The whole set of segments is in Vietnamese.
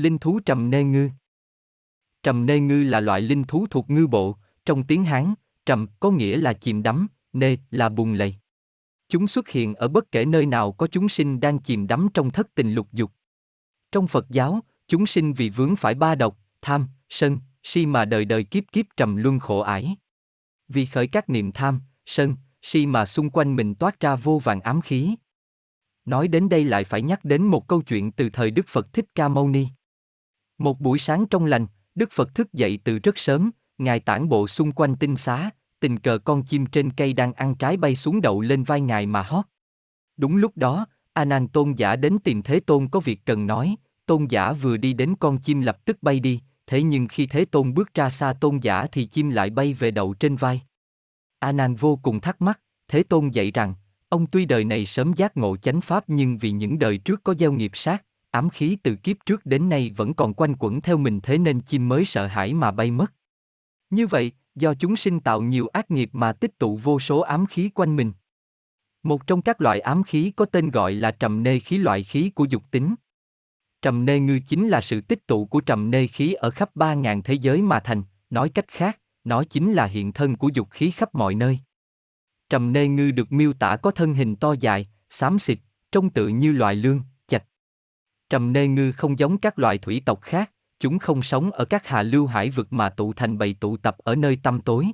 Linh thú trầm nê ngư Trầm nê ngư là loại linh thú thuộc ngư bộ, trong tiếng Hán, trầm có nghĩa là chìm đắm, nê là bùng lầy. Chúng xuất hiện ở bất kể nơi nào có chúng sinh đang chìm đắm trong thất tình lục dục. Trong Phật giáo, chúng sinh vì vướng phải ba độc, tham, sân, si mà đời đời kiếp kiếp trầm luân khổ ải. Vì khởi các niệm tham, sân, si mà xung quanh mình toát ra vô vàng ám khí. Nói đến đây lại phải nhắc đến một câu chuyện từ thời Đức Phật Thích Ca Mâu Ni. Một buổi sáng trong lành, Đức Phật thức dậy từ rất sớm, Ngài tản bộ xung quanh tinh xá, tình cờ con chim trên cây đang ăn trái bay xuống đậu lên vai Ngài mà hót. Đúng lúc đó, A Nan Tôn giả đến tìm Thế Tôn có việc cần nói, Tôn giả vừa đi đến con chim lập tức bay đi, thế nhưng khi Thế Tôn bước ra xa Tôn giả thì chim lại bay về đậu trên vai. A Nan vô cùng thắc mắc, Thế Tôn dạy rằng, ông tuy đời này sớm giác ngộ chánh pháp nhưng vì những đời trước có gieo nghiệp sát, ám khí từ kiếp trước đến nay vẫn còn quanh quẩn theo mình thế nên chim mới sợ hãi mà bay mất. Như vậy, do chúng sinh tạo nhiều ác nghiệp mà tích tụ vô số ám khí quanh mình. Một trong các loại ám khí có tên gọi là trầm nê khí loại khí của dục tính. Trầm nê ngư chính là sự tích tụ của trầm nê khí ở khắp ba ngàn thế giới mà thành, nói cách khác, nó chính là hiện thân của dục khí khắp mọi nơi. Trầm nê ngư được miêu tả có thân hình to dài, xám xịt, trông tự như loài lương. Trầm nê ngư không giống các loại thủy tộc khác, chúng không sống ở các hạ lưu hải vực mà tụ thành bầy tụ tập ở nơi tăm tối.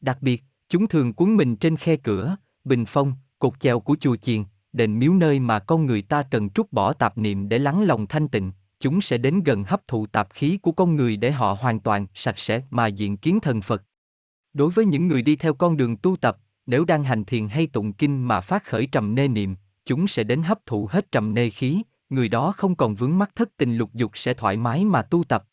Đặc biệt, chúng thường cuốn mình trên khe cửa, bình phong, cột chèo của chùa chiền, đền miếu nơi mà con người ta cần trút bỏ tạp niệm để lắng lòng thanh tịnh, chúng sẽ đến gần hấp thụ tạp khí của con người để họ hoàn toàn sạch sẽ mà diện kiến thần Phật. Đối với những người đi theo con đường tu tập, nếu đang hành thiền hay tụng kinh mà phát khởi trầm nê niệm, chúng sẽ đến hấp thụ hết trầm nê khí, người đó không còn vướng mắc thất tình lục dục sẽ thoải mái mà tu tập.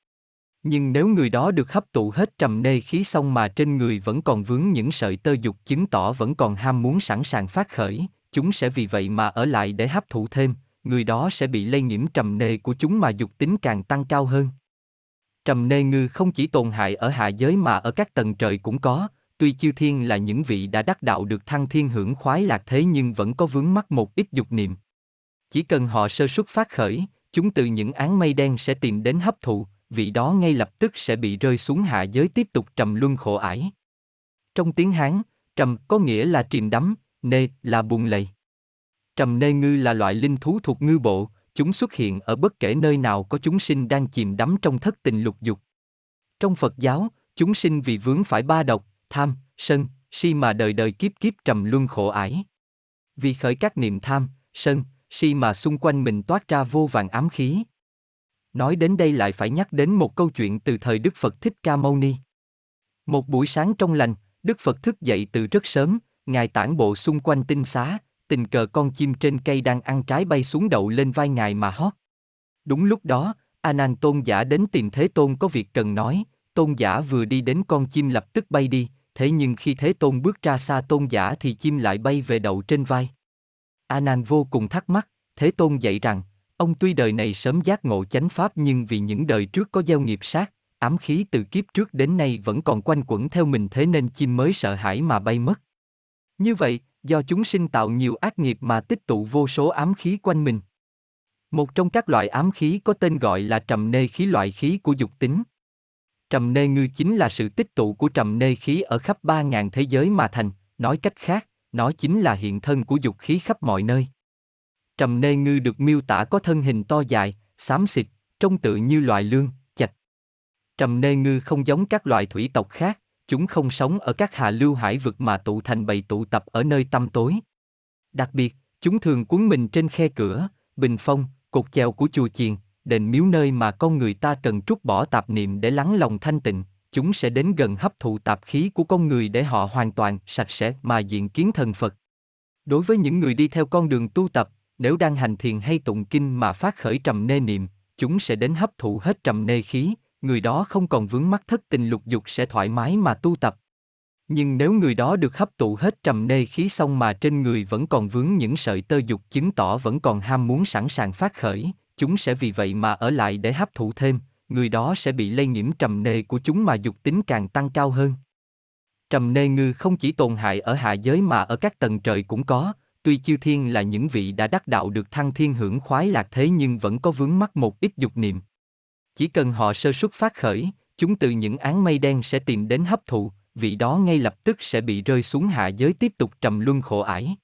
Nhưng nếu người đó được hấp tụ hết trầm nê khí xong mà trên người vẫn còn vướng những sợi tơ dục chứng tỏ vẫn còn ham muốn sẵn sàng phát khởi, chúng sẽ vì vậy mà ở lại để hấp thụ thêm, người đó sẽ bị lây nhiễm trầm nê của chúng mà dục tính càng tăng cao hơn. Trầm nê ngư không chỉ tồn hại ở hạ giới mà ở các tầng trời cũng có, tuy chư thiên là những vị đã đắc đạo được thăng thiên hưởng khoái lạc thế nhưng vẫn có vướng mắc một ít dục niệm. Chỉ cần họ sơ xuất phát khởi, chúng từ những án mây đen sẽ tìm đến hấp thụ, vị đó ngay lập tức sẽ bị rơi xuống hạ giới tiếp tục trầm luân khổ ải. Trong tiếng Hán, trầm có nghĩa là chìm đắm, nê là buồn lầy. Trầm nê ngư là loại linh thú thuộc ngư bộ, chúng xuất hiện ở bất kể nơi nào có chúng sinh đang chìm đắm trong thất tình lục dục. Trong Phật giáo, chúng sinh vì vướng phải ba độc, tham, sân, si mà đời đời kiếp kiếp trầm luân khổ ải. Vì khởi các niệm tham, sân, si mà xung quanh mình toát ra vô vàng ám khí. Nói đến đây lại phải nhắc đến một câu chuyện từ thời Đức Phật Thích Ca Mâu Ni. Một buổi sáng trong lành, Đức Phật thức dậy từ rất sớm, Ngài tản bộ xung quanh tinh xá, tình cờ con chim trên cây đang ăn trái bay xuống đậu lên vai Ngài mà hót. Đúng lúc đó, A Nan Tôn giả đến tìm Thế Tôn có việc cần nói, Tôn giả vừa đi đến con chim lập tức bay đi, thế nhưng khi Thế Tôn bước ra xa Tôn giả thì chim lại bay về đậu trên vai. A Nan vô cùng thắc mắc, Thế Tôn dạy rằng, ông tuy đời này sớm giác ngộ chánh pháp nhưng vì những đời trước có gieo nghiệp sát, ám khí từ kiếp trước đến nay vẫn còn quanh quẩn theo mình thế nên chim mới sợ hãi mà bay mất. Như vậy, do chúng sinh tạo nhiều ác nghiệp mà tích tụ vô số ám khí quanh mình. Một trong các loại ám khí có tên gọi là trầm nê khí loại khí của dục tính. Trầm nê ngư chính là sự tích tụ của trầm nê khí ở khắp ba ngàn thế giới mà thành, nói cách khác, nó chính là hiện thân của dục khí khắp mọi nơi. Trầm nê ngư được miêu tả có thân hình to dài, xám xịt, trông tự như loài lương, chạch. Trầm nê ngư không giống các loài thủy tộc khác, chúng không sống ở các hạ lưu hải vực mà tụ thành bầy tụ tập ở nơi tăm tối. Đặc biệt, chúng thường cuốn mình trên khe cửa, bình phong, cột chèo của chùa chiền, đền miếu nơi mà con người ta cần trút bỏ tạp niệm để lắng lòng thanh tịnh, chúng sẽ đến gần hấp thụ tạp khí của con người để họ hoàn toàn sạch sẽ mà diện kiến thần Phật. Đối với những người đi theo con đường tu tập, nếu đang hành thiền hay tụng kinh mà phát khởi trầm nê niệm, chúng sẽ đến hấp thụ hết trầm nê khí, người đó không còn vướng mắc thất tình lục dục sẽ thoải mái mà tu tập. Nhưng nếu người đó được hấp tụ hết trầm nê khí xong mà trên người vẫn còn vướng những sợi tơ dục chứng tỏ vẫn còn ham muốn sẵn sàng phát khởi, chúng sẽ vì vậy mà ở lại để hấp thụ thêm, người đó sẽ bị lây nhiễm trầm nê của chúng mà dục tính càng tăng cao hơn. Trầm nê ngư không chỉ tồn hại ở hạ giới mà ở các tầng trời cũng có, tuy chư thiên là những vị đã đắc đạo được thăng thiên hưởng khoái lạc thế nhưng vẫn có vướng mắc một ít dục niệm. chỉ cần họ sơ xuất phát khởi, chúng từ những án mây đen sẽ tìm đến hấp thụ, vị đó ngay lập tức sẽ bị rơi xuống hạ giới tiếp tục trầm luân khổ ải.